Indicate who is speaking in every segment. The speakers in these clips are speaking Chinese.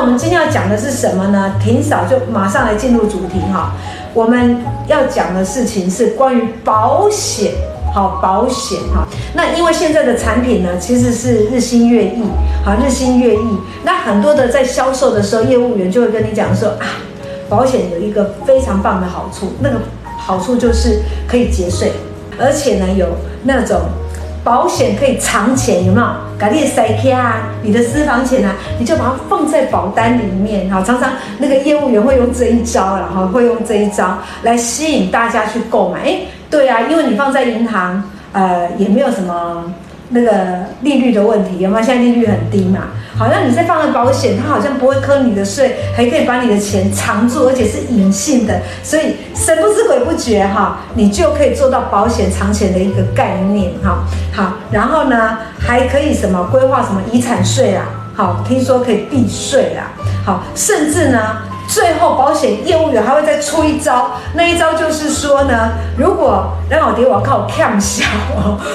Speaker 1: 我们今天要讲的是什么呢？霆嫂就马上来进入主题哈。我们要讲的事情是关于保险，好保险哈。那因为现在的产品呢，其实是日新月异，好日新月异。那很多的在销售的时候，业务员就会跟你讲说啊，保险有一个非常棒的好处，那个好处就是可以节税，而且呢有那种。保险可以藏钱，有没有？搞你的塞卡啊，你的私房钱啊，你就把它放在保单里面。哈，常常那个业务员会用这一招，然后会用这一招来吸引大家去购买。诶，对啊，因为你放在银行，呃，也没有什么。那个利率的问题有没有？现在利率很低嘛，好像你在放了保险，它好像不会扣你的税，还可以把你的钱藏住，而且是隐性的，所以神不知鬼不觉哈，你就可以做到保险藏钱的一个概念哈。好，然后呢，还可以什么规划什么遗产税啊？好，听说可以避税啊。好，甚至呢。最后，保险业务员还会再出一招，那一招就是说呢，如果让我爹我靠看小，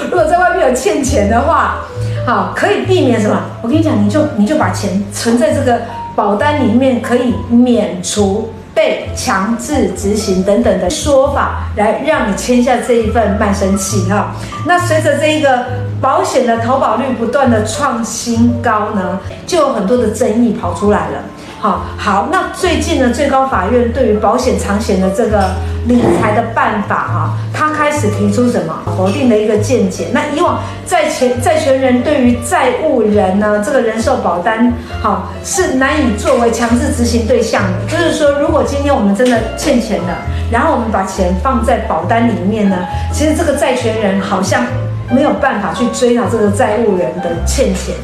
Speaker 1: 如果在外面有欠钱的话，好，可以避免什么？我跟你讲，你就你就把钱存在这个保单里面，可以免除被强制执行等等的说法，来让你签下这一份卖身契哈。那随着这一个保险的投保率不断的创新高呢，就有很多的争议跑出来了。好好，那最近呢，最高法院对于保险长险的这个理财的办法哈，他开始提出什么否定的一个见解。那以往债权债权人对于债务人呢，这个人寿保单好是难以作为强制执行对象的。就是说，如果今天我们真的欠钱了，然后我们把钱放在保单里面呢，其实这个债权人好像没有办法去追讨这个债务人的欠钱。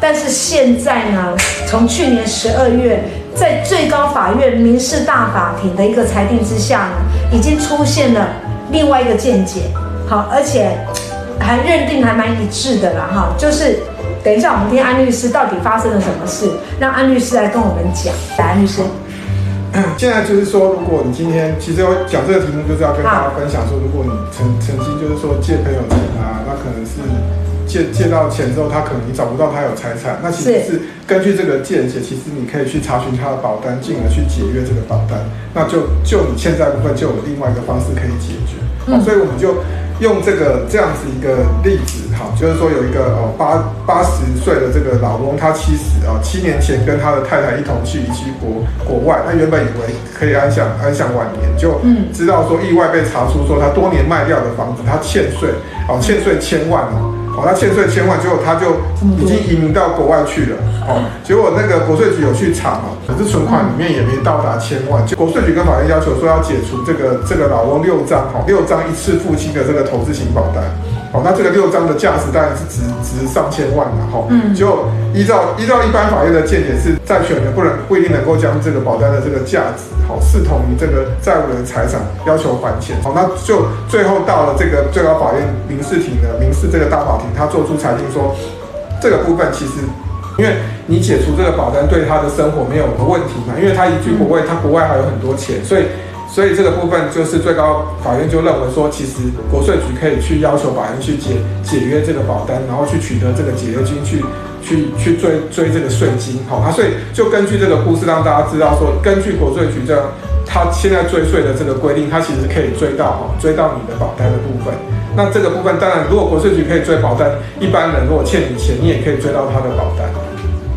Speaker 1: 但是现在呢，从去年十二月，在最高法院民事大法庭的一个裁定之下呢，已经出现了另外一个见解，好，而且还认定还蛮一致的啦，哈，就是等一下我们听安律师到底发生了什么事，让安律师来跟我们讲。来，安律师，
Speaker 2: 现在就是说，如果你今天其实要讲这个题目，就是要跟大家分享说，如果你曾曾经就是说借朋友钱啊，那可能是。借借到钱之后，他可能你找不到他有财产，那其实是根据这个见解，其实你可以去查询他的保单，进而去解约这个保单，那就就你欠债部分就有另外一个方式可以解决。嗯、所以我们就用这个这样子一个例子，哈，就是说有一个哦八八十岁的这个老公，他七十啊，七年前跟他的太太一同去移居国国外，他原本以为可以安享安享晚年，就知道说意外被查出说他多年卖掉的房子，他欠税，哦欠税千万哦。哦，他欠税千万，结果他就已经移民到国外去了。哦，结果那个国税局有去查嘛，可是存款里面也没到达千万。就国税局跟法院要求说要解除这个这个老翁六张哈，六张一次付清的这个投资型保单。哦，那这个六张的价值当然是值值上千万了哈。嗯，就依照依照一般法院的见解是，债权人不能不一定能够将这个保单的这个价值，好视同于这个债务人的财产，要求还钱。好，那就最后到了这个最高法院民事庭的民事这个大法庭，他做出裁定说，这个部分其实，因为你解除这个保单对他的生活没有什么问题嘛，因为他移居国外，他国外还有很多钱，所以。所以这个部分就是最高法院就认为说，其实国税局可以去要求法院去解解约这个保单，然后去取得这个解约金，去去去追追这个税金。好，那所以就根据这个故事让大家知道说，根据国税局这样，他现在追税的这个规定，他其实可以追到哈，追到你的保单的部分。那这个部分当然，如果国税局可以追保单，一般人如果欠你钱，你也可以追到他的保单。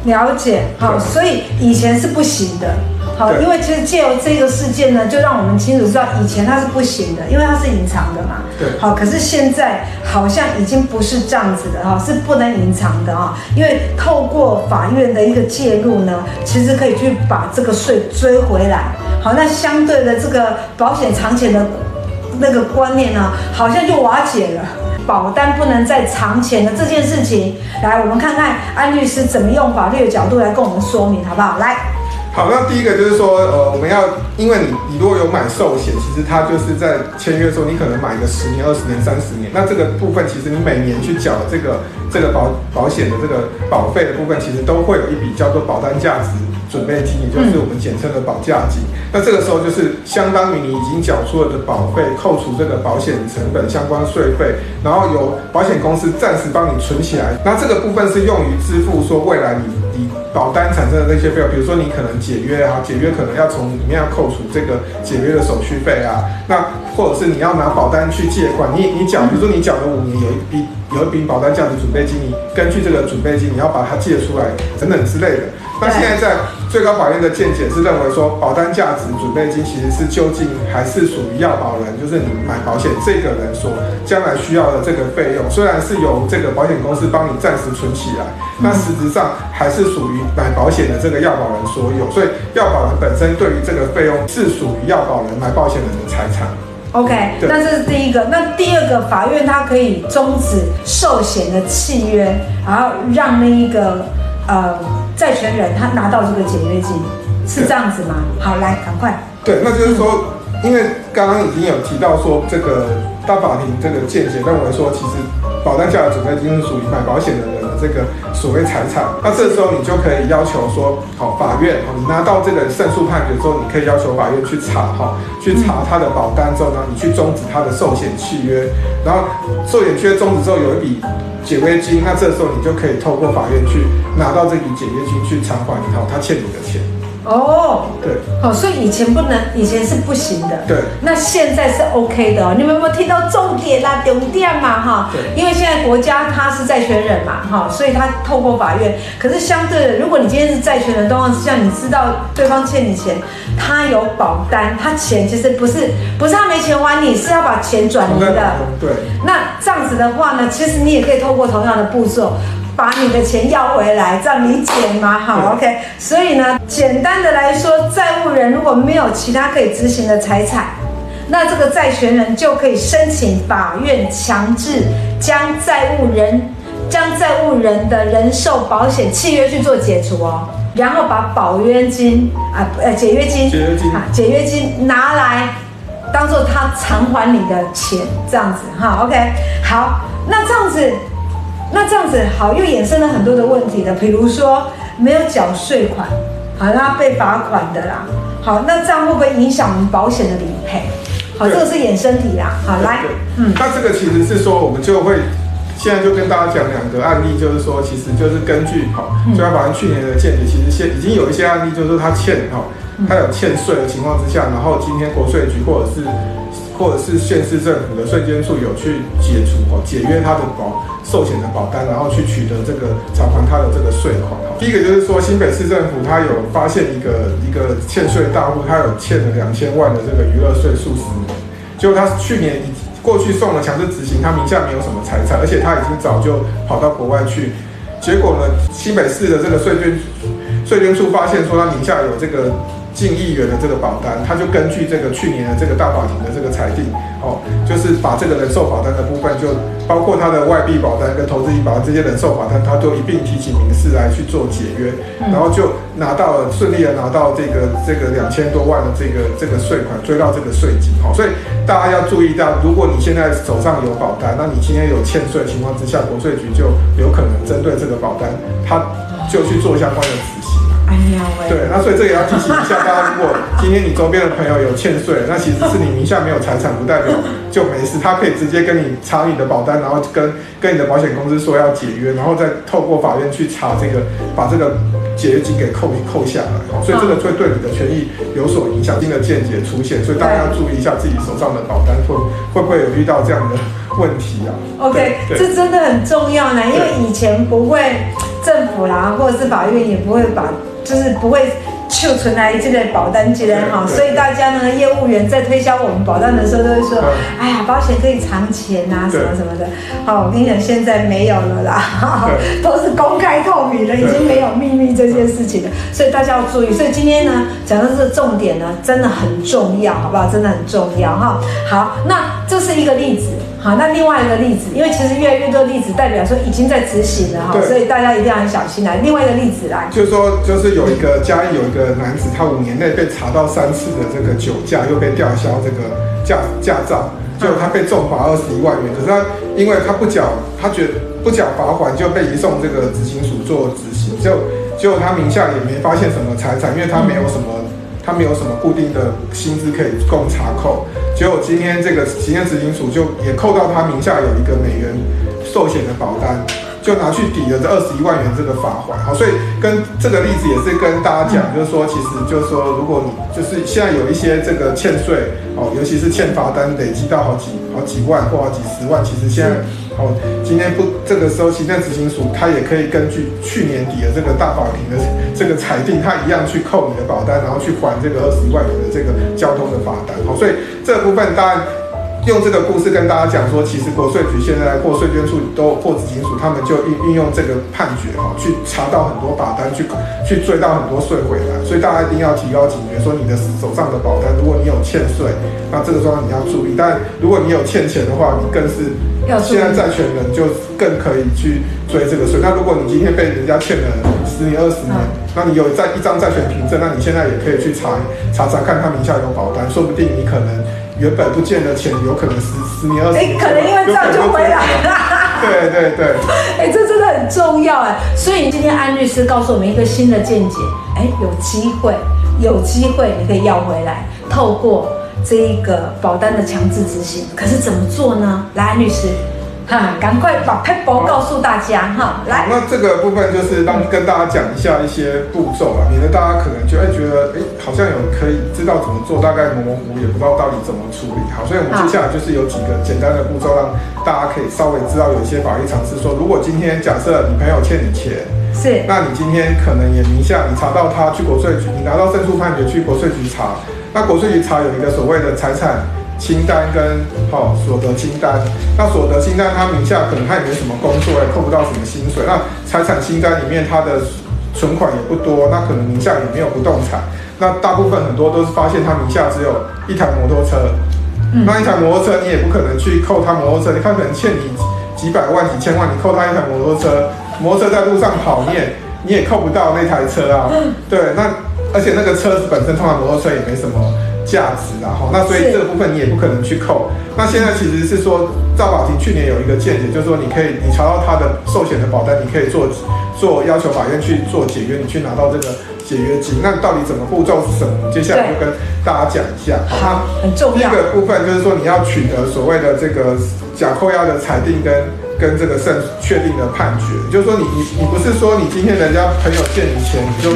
Speaker 1: 了解，好，所以以前是不行的。好，因为其实借由这个事件呢，就让我们清楚知道以前它是不行的，因为它是隐藏的嘛。
Speaker 2: 对。
Speaker 1: 好，可是现在好像已经不是这样子的哈，是不能隐藏的啊，因为透过法院的一个介入呢，其实可以去把这个税追回来。好，那相对的这个保险藏钱的那个观念呢，好像就瓦解了，保单不能再藏钱的这件事情。来，我们看看安律师怎么用法律的角度来跟我们说明，好不好？来。
Speaker 2: 好，那第一个就是说，呃，我们要，因为你你如果有买寿险，其实它就是在签约的时候，你可能买个十年、二十年、三十年，那这个部分其实你每年去缴这个这个保保险的这个保费的部分，其实都会有一笔叫做保单价值准备金，也就是我们简称的保价金。那这个时候就是相当于你已经缴出了的保费，扣除这个保险成本相关税费，然后由保险公司暂时帮你存起来，那这个部分是用于支付说未来你。以保单产生的那些费用，比如说你可能解约啊，解约可能要从里面要扣除这个解约的手续费啊，那或者是你要拿保单去借款，你你缴，比如说你缴了五年，有一笔有一笔保单价值准备金，你根据这个准备金，你要把它借出来等等之类的。那现在在最高法院的见解是认为说，保单价值准备金其实是究竟还是属于要保人，就是你买保险这个人所将来需要的这个费用，虽然是由这个保险公司帮你暂时存起来，那实质上还是属于买保险的这个要保人所有，所以要保人本身对于这个费用是属于要保人买保险人的财产。
Speaker 1: OK，那这是第一个。那第二个，法院它可以终止寿险的契约，然后让那一个呃。债权人他拿到这个解约金，是这样子吗？好，来，赶快。
Speaker 2: 对，那就是说，因为刚刚已经有提到说，这个大法庭这个见解认为说，其实保单价的准备金是属于买保险的人的这个所谓财产。那这时候你就可以要求说，好，法院，你拿到这个胜诉判决之后，你可以要求法院去查，哈，去查他的保单之后呢，你去终止他的寿险契约，然后寿险契约终止之后有一笔。解约金，那这时候你就可以透过法院去拿到这笔解约金去偿还一套他欠你的钱。
Speaker 1: 哦，
Speaker 2: 对，
Speaker 1: 哦，所以以前不能，以前是不行的。
Speaker 2: 对，
Speaker 1: 那现在是 OK 的哦。你们有没有听到重点啦？重点嘛，哈。对。因为现在国家他是债权人嘛，哈，所以他透过法院。可是相对的，如果你今天是债权人，状况之下，你知道对方欠你钱，他有保单，他钱其实不是不是他没钱还你，是要把钱转移的。
Speaker 2: 对。
Speaker 1: 那这样子的话呢，其实你也可以透过同样的步骤。把你的钱要回来，这样理解吗？好，OK。所以呢，简单的来说，债务人如果没有其他可以执行的财产，那这个债权人就可以申请法院强制将债务人将债务人的人寿保险契约去做解除哦，然后把保约金啊呃解约金
Speaker 2: 解约金啊
Speaker 1: 解约金拿来当做他偿还你的钱，这样子哈，OK。好，那这样子。那这样子好，又衍生了很多的问题的，比如说没有缴税款，好，那被罚款的啦，好，那这样会不会影响我们保险的理赔？好，这个是衍生题啦，好，来，
Speaker 2: 嗯，那这个其实是说，我们就会现在就跟大家讲两个案例，就是说，其实就是根据好，最高法院去年的见解，其实现已经有一些案例，就是说他欠哈，他有欠税的情况之下，然后今天国税局或者是或者是县市政府的税监处有去解除哦，解约他的保。寿险的保单，然后去取得这个偿还他的这个税款。第一个就是说，新北市政府他有发现一个一个欠税大户，他有欠了两千万的这个娱乐税数十年，结果他去年已过去送了强制执行，他名下没有什么财产，而且他已经早就跑到国外去。结果呢，新北市的这个税捐税捐处发现说他名下有这个。近亿元的这个保单，他就根据这个去年的这个大法庭的这个裁定，哦，就是把这个人寿保单的部分，就包括他的外币保单跟投资型保单这些人寿保单，他都一并提起民事来去做解约，然后就拿到了顺利的拿到这个这个两千多万的这个这个税款，追到这个税金，哦，所以大家要注意到，如果你现在手上有保单，那你今天有欠税的情况之下，国税局就有可能针对这个保单，他就去做相关的执行。对，那所以这也要提醒一下大家，如果今天你周边的朋友有欠税，那其实是你名下没有财产，不代表就没事，他可以直接跟你查你的保单，然后跟 跟你的保险公司说要解约，然后再透过法院去查这个，把这个解约金给扣扣下来，所以这个会对你的权益有所影响。新的见解出现，所以大家要注意一下自己手上的保单会会不会有遇到这样的问题啊
Speaker 1: ？OK，这真的很重要呢，因为以前不会政府啦，或者是法院也不会把。就是不会就存来这个保单进来哈，所以大家呢，业务员在推销我们保单的时候都会说，哎呀，保险可以藏钱呐，什么什么的。好，我跟你讲，现在没有了啦，都是公开透明的，已经没有秘密这件事情了。所以大家要注意。所以今天呢，讲到这个重点呢，真的很重要，好不好？真的很重要哈。好，那这是一个例子。好，那另外一个例子，因为其实越来越多例子代表说已经在执行了哈，所以大家一定要很小心来。另外一个例子来，
Speaker 2: 就是说，就是有一个嘉义有一个男子，他五年内被查到三次的这个酒驾，又被吊销这个驾驾照，就他被重罚二十一万元。可是他因为他不缴，他觉得不缴罚款就被移送这个执行署做执行，就结果他名下也没发现什么财产，因为他没有什么。他没有什么固定的薪资可以供查扣，结果今天这个行政执行署就也扣到他名下有一个美元寿险的保单，就拿去抵了这二十一万元这个罚款。好，所以跟这个例子也是跟大家讲，就是说，其实就是说，如果你就是现在有一些这个欠税哦，尤其是欠罚单累积到好几好几万或好几十万，其实现在哦，今天不这个时候，行政执行署他也可以根据去年底的这个大法庭的这个裁定，他一样去扣你的保单，然后去还这个二十一万元的这个交通的罚单。好，所以这部分当然。用这个故事跟大家讲说，其实国税局现在或税捐处都或执行署，他们就运运用这个判决哈，去查到很多罚单，去去追到很多税回来。所以大家一定要提高警觉，说你的手上的保单，如果你有欠税，那这个时候你要注意。但如果你有欠钱的话，你更是现在债权人就更可以去追这个税。那如果你今天被人家欠了十年、二十年，那你有在一张债权凭证，那你现在也可以去查查查看他名下有保单，说不定你可能。原本不见的钱，有可能十十年、二十年，
Speaker 1: 哎，可能因为这样就回来了。
Speaker 2: 对对对，
Speaker 1: 哎，这真的很重要哎。所以今天安律师告诉我们一个新的见解，哎，有机会，有机会你可以要回来，透过这一个保单的强制执行。可是怎么做呢？来，安律师。哈，赶快把撇步告诉大家哈，来。
Speaker 2: 那这个部分就是让跟大家讲一下一些步骤啊，免得大家可能就会觉得，哎，好像有可以知道怎么做，大概模糊，也不知道到底怎么处理。好，所以我们接下来就是有几个简单的步骤，让大家可以稍微知道有一些法律常识。说，如果今天假设你朋友欠你钱，
Speaker 1: 是，
Speaker 2: 那你今天可能也名下，你查到他去国税局，你拿到胜诉判决去国税局查，那国税局查有一个所谓的财产。清单跟好、哦、所得清单，那所得清单他名下可能他也没什么工作，也扣不到什么薪水。那财产清单里面他的存款也不多，那可能名下也没有不动产。那大部分很多都是发现他名下只有一台摩托车，嗯、那一台摩托车你也不可能去扣他摩托车，你看可能欠你几百万几千万，你扣他一台摩托车，摩托车在路上跑，你也你也扣不到那台车啊。对，那而且那个车子本身通常摩托车也没什么。价值啊，哈，那所以这个部分你也不可能去扣。那现在其实是说，赵宝婷去年有一个见解，就是说你可以，你查到他的寿险的保单，你可以做做要求法院去做解约，你去拿到这个解约金。那到底怎么步骤是什么？接下来就跟大家讲一下。
Speaker 1: 好，很重要。
Speaker 2: 第一个部分就是说你要取得所谓的这个假扣押的裁定跟跟这个胜确定的判决，就是说你你你不是说你今天人家朋友借你钱，你就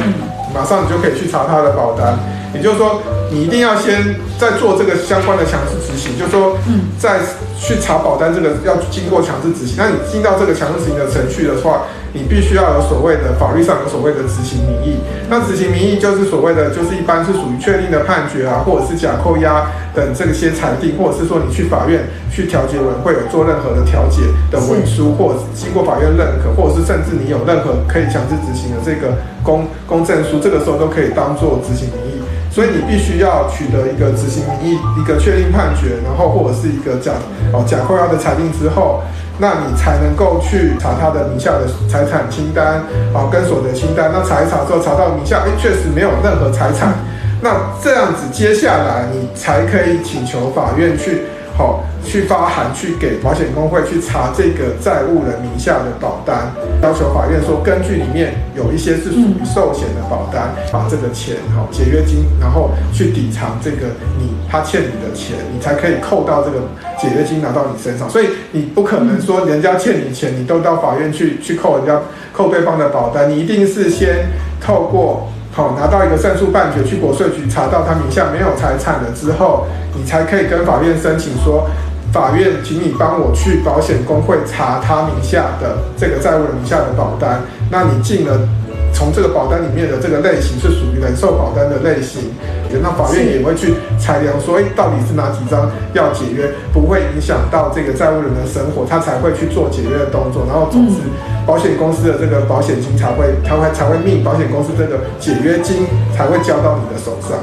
Speaker 2: 马上你就可以去查他的保单。也就是说，你一定要先在做这个相关的强制执行，就是说，在去查保单这个要经过强制执行。那你进到这个强制执行的程序的话，你必须要有所谓的法律上有所谓的执行名义。那执行名义就是所谓的，就是一般是属于确定的判决啊，或者是假扣押等这些裁定，或者是说你去法院去调解委员会有做任何的调解的文书，或者经过法院认可，或者是甚至你有任何可以强制执行的这个公公证书，这个时候都可以当做执行名义。所以你必须要取得一个执行名义，一个确定判决，然后或者是一个假哦假扣押的裁定之后，那你才能够去查他的名下的财产清单，哦跟所得清单。那查一查之后，查到名下，哎，确实没有任何财产，那这样子接下来你才可以请求法院去。好，去发函去给保险公会去查这个债务人名下的保单，要求法院说，根据里面有一些是属于寿险的保单，把这个钱好解约金，然后去抵偿这个你他欠你的钱，你才可以扣到这个解约金拿到你身上。所以你不可能说人家欠你钱，你都到法院去去扣人家扣对方的保单，你一定是先透过。好，拿到一个胜诉判决，去国税局查到他名下没有财产了之后，你才可以跟法院申请说，法院，请你帮我去保险公会查他名下的这个债务人名下的保单。那你进了。从这个保单里面的这个类型是属于人寿保单的类型，那法院也会去裁量说，哎，到底是哪几张要解约，不会影响到这个债务人的生活，他才会去做解约的动作。然后总之，保险公司的这个保险金才会，才会才会命保险公司这个解约金才会交到你的手上。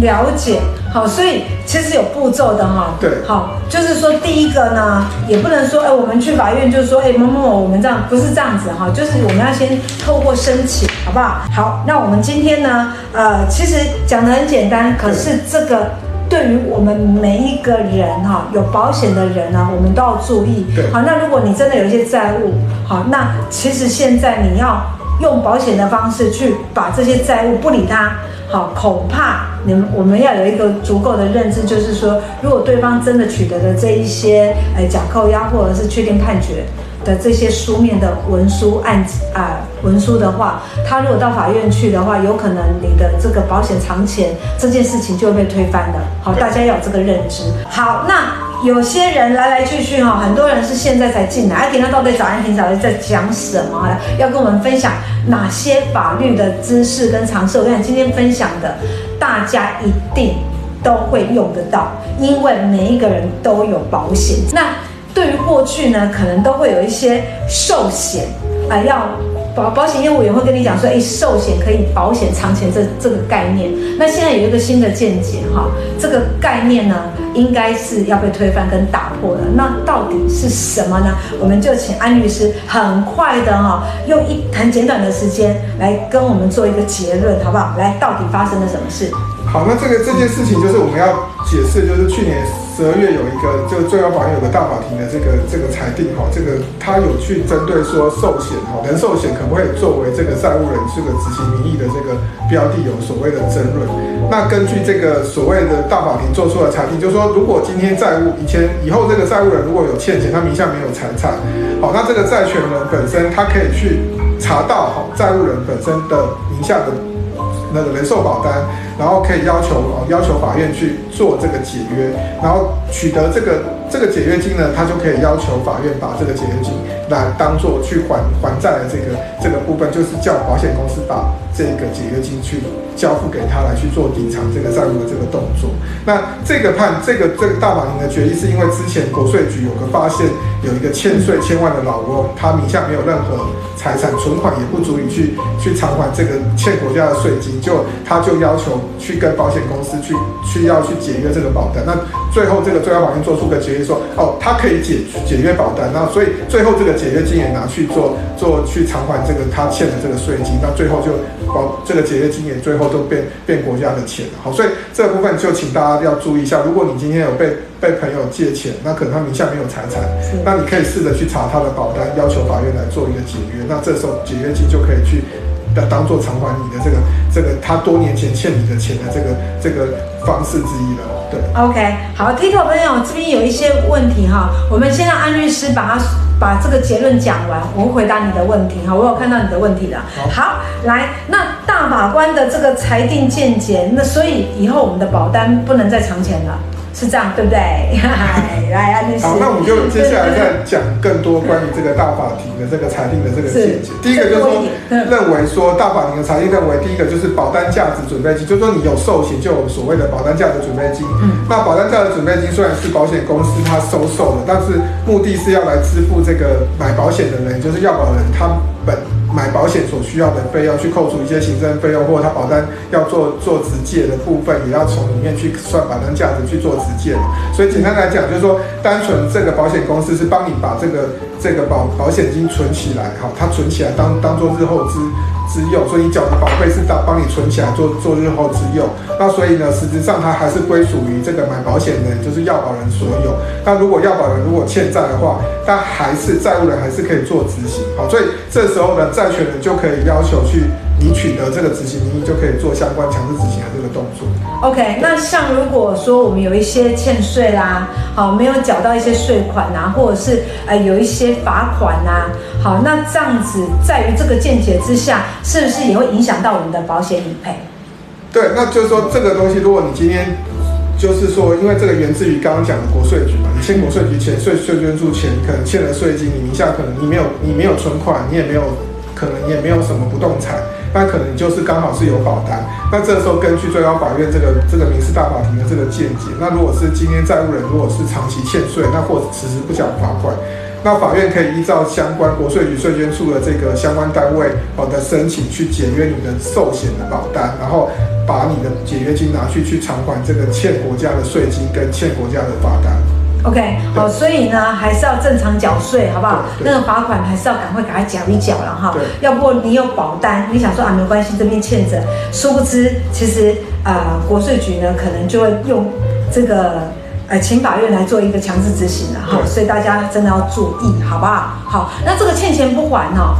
Speaker 1: 了解，好，所以其实有步骤的哈。
Speaker 2: 对，
Speaker 1: 好，就是说第一个呢，也不能说，哎，我们去法院就是说，哎，某某某，我们这样不是这样子哈，就是我们要先透过申请，好不好？好，那我们今天呢，呃，其实讲的很简单，可是这个对于我们每一个人哈，有保险的人呢，我们都要注意。
Speaker 2: 对，
Speaker 1: 好，那如果你真的有一些债务，好，那其实现在你要用保险的方式去把这些债务不理他。好，恐怕你们我们要有一个足够的认知，就是说，如果对方真的取得了这一些，呃，假扣押或者是确定判决，的这些书面的文书案啊、文书的话，他如果到法院去的话，有可能你的这个保险藏钱这件事情就会被推翻的。好，大家要有这个认知。好，那有些人来来去去哈，很多人是现在才进来。阿婷，那到底早安婷早在讲什么？要跟我们分享哪些法律的知识跟常识？我跟你讲，今天分享的，大家一定都会用得到，因为每一个人都有保险。那对于过去呢，可能都会有一些寿险啊、要保保险业务员会跟你讲说，哎，寿险可以保险长钱这这个概念。那现在有一个新的见解哈，这个概念呢，应该是要被推翻跟打破的。那到底是什么呢？我们就请安律师很快的哈，用一很简短的时间来跟我们做一个结论，好不好？来，到底发生了什么事？
Speaker 2: 好，那这个这件事情就是我们要解释，就是去年十二月有一个，就最高法院有个大法庭的这个这个裁定哈，这个他有去针对说寿险哈，人寿险可不可以作为这个债务人这个执行名义的这个标的有所谓的争论。那根据这个所谓的大法庭做出的裁定，就是说如果今天债务以前以后这个债务人如果有欠钱，他名下没有财产，好，那这个债权人本身他可以去查到哈债务人本身的名下的那个人寿保单。然后可以要求哦，要求法院去做这个解约，然后取得这个这个解约金呢，他就可以要求法院把这个解约金来当做去还还债的这个这个部分，就是叫保险公司把这个解约金去交付给他来去做抵偿这个债务的这个动作。那这个判这个这个大法庭的决议，是因为之前国税局有个发现，有一个欠税千万的老翁，他名下没有任何财产，存款也不足以去去偿还这个欠国家的税金，就他就要求。去跟保险公司去去要去解约这个保单，那最后这个最高法院做出个决议说，哦，他可以解解约保单，那所以最后这个解约金也拿去做做去偿还这个他欠的这个税金，那最后就保这个解约金也最后都变变国家的钱，好，所以这个部分就请大家要注意一下，如果你今天有被被朋友借钱，那可能他名下没有财产，那你可以试着去查他的保单，要求法院来做一个解约，那这时候解约金就可以去。的当做偿还你的这个这个他多年前欠你的钱的这个这个方式之一了，对。OK，
Speaker 1: 好，TikTok 朋友这边有一些问题哈，我们先让安律师把他把这个结论讲完，我会回答你的问题哈。我有看到你的问题了。好，来，那大法官的这个裁定见解，那所以以后我们的保单不能再藏钱了。是这样，对不对？来，安律师。
Speaker 2: 好，那我们就接下来再讲更多关于这个大法庭的这个裁定的这个见解。第一个就是说，认为说大法庭的裁定认为，第一个就是保单价值准备金，就是说你有寿险就有所谓的保单价值准备金。嗯。那保单价值准备金虽然是保险公司它收受的，但是目的是要来支付这个买保险的人，就是要保人他本。买保险所需要的费用，去扣除一些行政费用，或者他保单要做做直借的部分，也要从里面去算保单价值去做直借。所以简单来讲，就是说，单纯这个保险公司是帮你把这个这个保保险金存起来，好，它存起来当当做日后之。之用，所以你缴的保费是当帮你存起来做做日后之用。那所以呢，实质上它还是归属于这个买保险人，就是要保人所有。那如果要保人如果欠债的话，那还是债务人还是可以做执行。好，所以这时候呢，债权人就可以要求去。你取得这个执行名义，就可以做相关强制执行的这个动作。
Speaker 1: OK，那像如果说我们有一些欠税啦，好，没有缴到一些税款啊，或者是呃有一些罚款啊，好，那这样子在于这个见解之下，是不是也会影响到我们的保险理赔？
Speaker 2: 对，那就是说这个东西，如果你今天就是说，因为这个源自于刚刚讲的国税局嘛，你欠国税局钱，税税捐助钱，可能欠了税金，你名下可能你没有你没有存款，你也没有可能也没有什么不动产。那可能你就是刚好是有保单，那这时候根据最高法院这个这个民事大法庭的这个见解，那如果是今天债务人如果是长期欠税，那或者迟迟不缴罚款，那法院可以依照相关国税局税捐处的这个相关单位好的申请去解约你的寿险的保单，然后把你的解约金拿去去偿还这个欠国家的税金跟欠国家的罚单。
Speaker 1: OK，好，所以呢，还是要正常缴税，好不好？那个罚款还是要赶快给他缴一缴了哈。要不你有保单，你想说啊没关系，这边欠着，殊不知其实啊、呃、国税局呢可能就会用这个呃请法院来做一个强制执行了哈。所以大家真的要注意，好不好？好，那这个欠钱不还哦，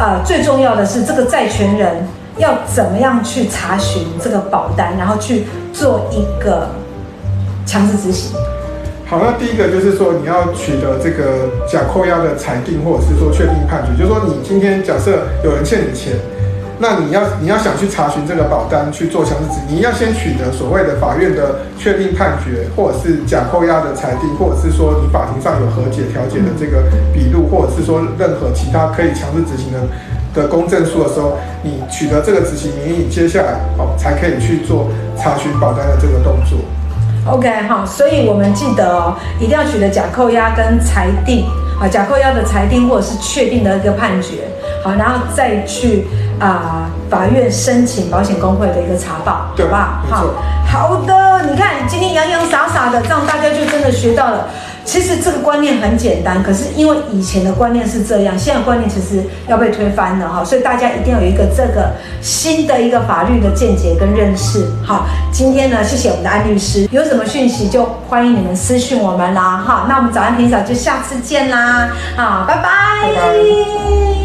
Speaker 1: 呃，最重要的是这个债权人要怎么样去查询这个保单，然后去做一个强制执行。
Speaker 2: 好，那第一个就是说你要取得这个假扣押的裁定，或者是说确定判决，就是说你今天假设有人欠你钱。那你要你要想去查询这个保单去做强制执行，你要先取得所谓的法院的确定判决，或者是假扣押的裁定，或者是说你法庭上有和解调解的这个笔录，或者是说任何其他可以强制执行的的公证书的时候，你取得这个执行名义，接下来哦才可以去做查询保单的这个动作。
Speaker 1: OK 好，所以我们记得哦，一定要取得假扣押跟裁定啊，假扣押的裁定或者是确定的一个判决，好，然后再去。啊、呃，法院申请保险公会的一个查报，对吧？好，好的，你看今天洋洋洒洒的，这样大家就真的学到了。其实这个观念很简单，可是因为以前的观念是这样，现在观念其实要被推翻了哈，所以大家一定要有一个这个新的一个法律的见解跟认识。好，今天呢，谢谢我们的安律师，有什么讯息就欢迎你们私讯我们啦。哈，那我们早安平嫂就下次见啦。好，拜拜。